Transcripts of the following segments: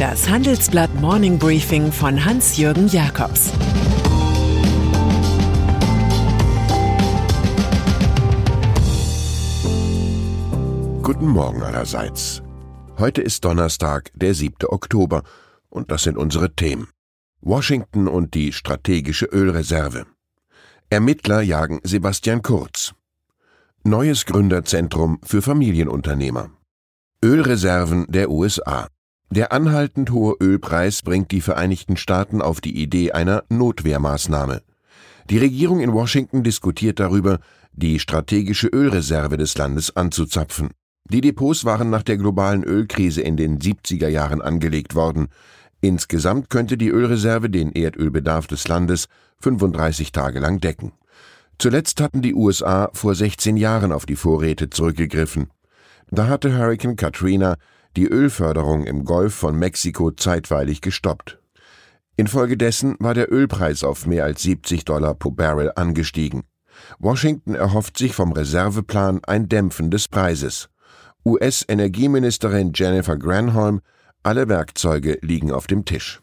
Das Handelsblatt Morning Briefing von Hans-Jürgen Jakobs Guten Morgen allerseits. Heute ist Donnerstag, der 7. Oktober, und das sind unsere Themen. Washington und die strategische Ölreserve. Ermittler jagen Sebastian Kurz. Neues Gründerzentrum für Familienunternehmer. Ölreserven der USA. Der anhaltend hohe Ölpreis bringt die Vereinigten Staaten auf die Idee einer Notwehrmaßnahme. Die Regierung in Washington diskutiert darüber, die strategische Ölreserve des Landes anzuzapfen. Die Depots waren nach der globalen Ölkrise in den 70er Jahren angelegt worden. Insgesamt könnte die Ölreserve den Erdölbedarf des Landes 35 Tage lang decken. Zuletzt hatten die USA vor 16 Jahren auf die Vorräte zurückgegriffen. Da hatte Hurricane Katrina die Ölförderung im Golf von Mexiko zeitweilig gestoppt. Infolgedessen war der Ölpreis auf mehr als 70 Dollar pro Barrel angestiegen. Washington erhofft sich vom Reserveplan ein Dämpfen des Preises. US-Energieministerin Jennifer Granholm, alle Werkzeuge liegen auf dem Tisch.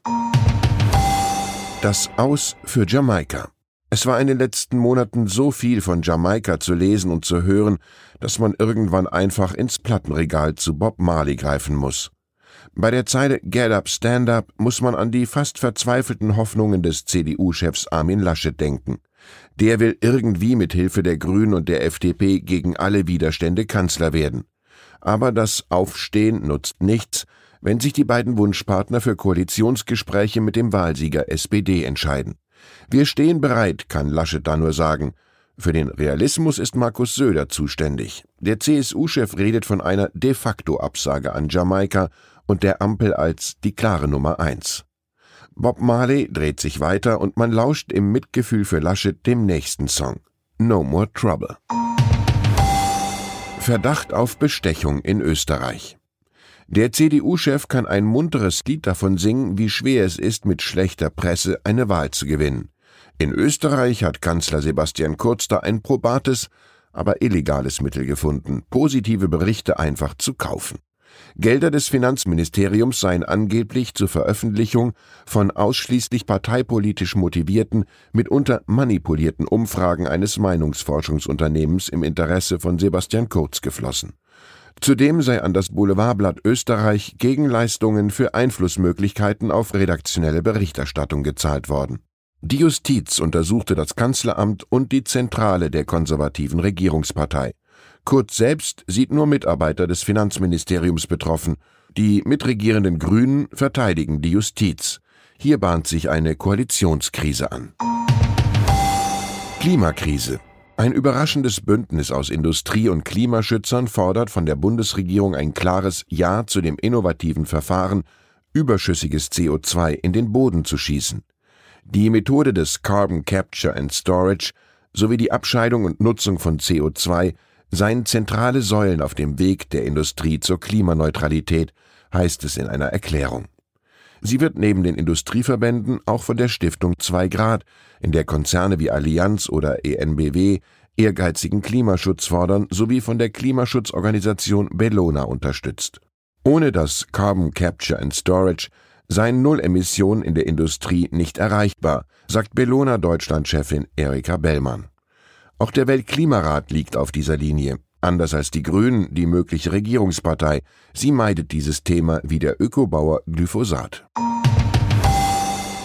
Das Aus für Jamaika. Es war in den letzten Monaten so viel von Jamaika zu lesen und zu hören, dass man irgendwann einfach ins Plattenregal zu Bob Marley greifen muss. Bei der Zeile Get Up, Stand Up muss man an die fast verzweifelten Hoffnungen des CDU-Chefs Armin Laschet denken. Der will irgendwie mit Hilfe der Grünen und der FDP gegen alle Widerstände Kanzler werden. Aber das Aufstehen nutzt nichts, wenn sich die beiden Wunschpartner für Koalitionsgespräche mit dem Wahlsieger SPD entscheiden. Wir stehen bereit, kann Laschet da nur sagen. Für den Realismus ist Markus Söder zuständig. Der CSU-Chef redet von einer de facto Absage an Jamaika und der Ampel als die klare Nummer eins. Bob Marley dreht sich weiter und man lauscht im Mitgefühl für Laschet dem nächsten Song. No More Trouble. Verdacht auf Bestechung in Österreich. Der CDU-Chef kann ein munteres Lied davon singen, wie schwer es ist, mit schlechter Presse eine Wahl zu gewinnen. In Österreich hat Kanzler Sebastian Kurz da ein probates, aber illegales Mittel gefunden, positive Berichte einfach zu kaufen. Gelder des Finanzministeriums seien angeblich zur Veröffentlichung von ausschließlich parteipolitisch motivierten, mitunter manipulierten Umfragen eines Meinungsforschungsunternehmens im Interesse von Sebastian Kurz geflossen. Zudem sei an das Boulevardblatt Österreich Gegenleistungen für Einflussmöglichkeiten auf redaktionelle Berichterstattung gezahlt worden. Die Justiz untersuchte das Kanzleramt und die Zentrale der konservativen Regierungspartei. Kurz selbst sieht nur Mitarbeiter des Finanzministeriums betroffen. Die mitregierenden Grünen verteidigen die Justiz. Hier bahnt sich eine Koalitionskrise an. Klimakrise. Ein überraschendes Bündnis aus Industrie- und Klimaschützern fordert von der Bundesregierung ein klares Ja zu dem innovativen Verfahren, überschüssiges CO2 in den Boden zu schießen. Die Methode des Carbon Capture and Storage sowie die Abscheidung und Nutzung von CO2 seien zentrale Säulen auf dem Weg der Industrie zur Klimaneutralität, heißt es in einer Erklärung. Sie wird neben den Industrieverbänden auch von der Stiftung 2 Grad, in der Konzerne wie Allianz oder ENBW ehrgeizigen Klimaschutz fordern, sowie von der Klimaschutzorganisation Bellona unterstützt. Ohne das Carbon Capture and Storage seien Nullemissionen in der Industrie nicht erreichbar, sagt Bellona Deutschland-Chefin Erika Bellmann. Auch der Weltklimarat liegt auf dieser Linie. Anders als die Grünen, die mögliche Regierungspartei. Sie meidet dieses Thema wie der Ökobauer Glyphosat.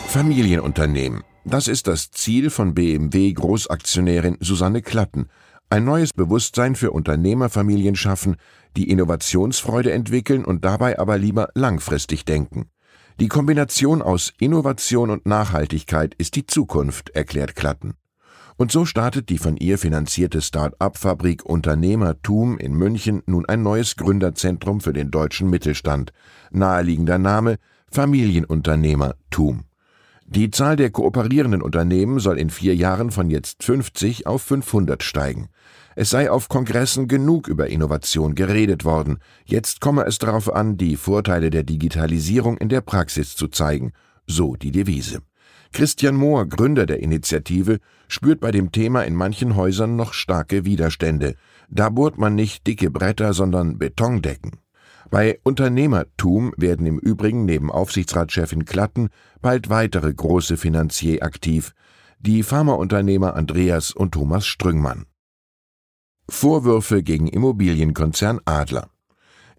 Familienunternehmen. Das ist das Ziel von BMW Großaktionärin Susanne Klatten. Ein neues Bewusstsein für Unternehmerfamilien schaffen, die Innovationsfreude entwickeln und dabei aber lieber langfristig denken. Die Kombination aus Innovation und Nachhaltigkeit ist die Zukunft, erklärt Klatten. Und so startet die von ihr finanzierte Start-up-Fabrik Unternehmertum in München nun ein neues Gründerzentrum für den deutschen Mittelstand. Naheliegender Name Familienunternehmertum. Die Zahl der kooperierenden Unternehmen soll in vier Jahren von jetzt 50 auf 500 steigen. Es sei auf Kongressen genug über Innovation geredet worden. Jetzt komme es darauf an, die Vorteile der Digitalisierung in der Praxis zu zeigen. So die Devise. Christian Mohr, Gründer der Initiative, spürt bei dem Thema in manchen Häusern noch starke Widerstände. Da bohrt man nicht dicke Bretter, sondern Betondecken. Bei Unternehmertum werden im Übrigen neben Aufsichtsratschefin Klatten bald weitere große Finanzier aktiv, die Pharmaunternehmer Andreas und Thomas Strüngmann. Vorwürfe gegen Immobilienkonzern Adler.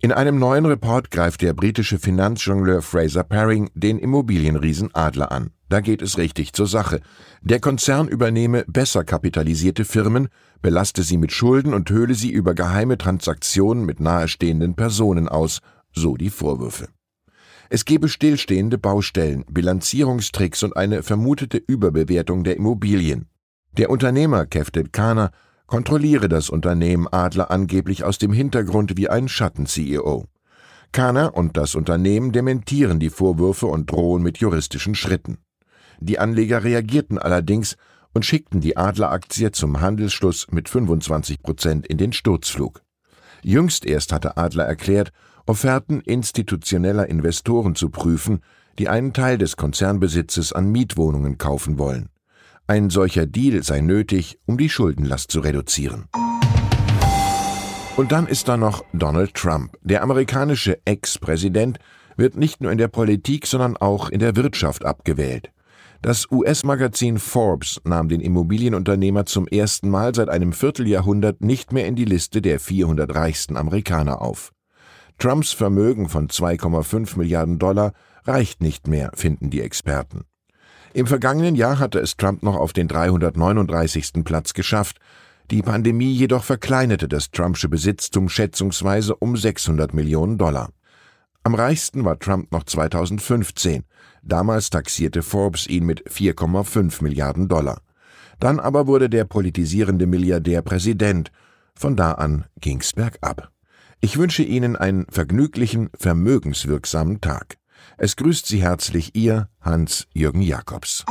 In einem neuen Report greift der britische Finanzjongleur Fraser Paring den Immobilienriesen Adler an. Da geht es richtig zur Sache. Der Konzern übernehme besser kapitalisierte Firmen, belaste sie mit Schulden und höhle sie über geheime Transaktionen mit nahestehenden Personen aus, so die Vorwürfe. Es gebe stillstehende Baustellen, Bilanzierungstricks und eine vermutete Überbewertung der Immobilien. Der Unternehmer Kefted Kana kontrolliere das Unternehmen Adler angeblich aus dem Hintergrund wie ein Schatten-CEO. Kana und das Unternehmen dementieren die Vorwürfe und drohen mit juristischen Schritten. Die Anleger reagierten allerdings und schickten die Adler-Aktie zum Handelsschluss mit 25 Prozent in den Sturzflug. Jüngst erst hatte Adler erklärt, Offerten institutioneller Investoren zu prüfen, die einen Teil des Konzernbesitzes an Mietwohnungen kaufen wollen. Ein solcher Deal sei nötig, um die Schuldenlast zu reduzieren. Und dann ist da noch Donald Trump. Der amerikanische Ex-Präsident wird nicht nur in der Politik, sondern auch in der Wirtschaft abgewählt. Das US-Magazin Forbes nahm den Immobilienunternehmer zum ersten Mal seit einem Vierteljahrhundert nicht mehr in die Liste der 400 reichsten Amerikaner auf. Trumps Vermögen von 2,5 Milliarden Dollar reicht nicht mehr, finden die Experten. Im vergangenen Jahr hatte es Trump noch auf den 339. Platz geschafft. Die Pandemie jedoch verkleinerte das Trumpsche Besitztum schätzungsweise um 600 Millionen Dollar. Am reichsten war Trump noch 2015. Damals taxierte Forbes ihn mit 4,5 Milliarden Dollar. Dann aber wurde der politisierende Milliardär Präsident. Von da an ging's bergab. Ich wünsche Ihnen einen vergnüglichen, vermögenswirksamen Tag. Es grüßt Sie herzlich Ihr Hans-Jürgen Jakobs.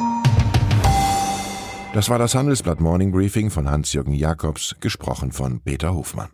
Das war das Handelsblatt Morning Briefing von Hans-Jürgen Jakobs, gesprochen von Peter Hofmann.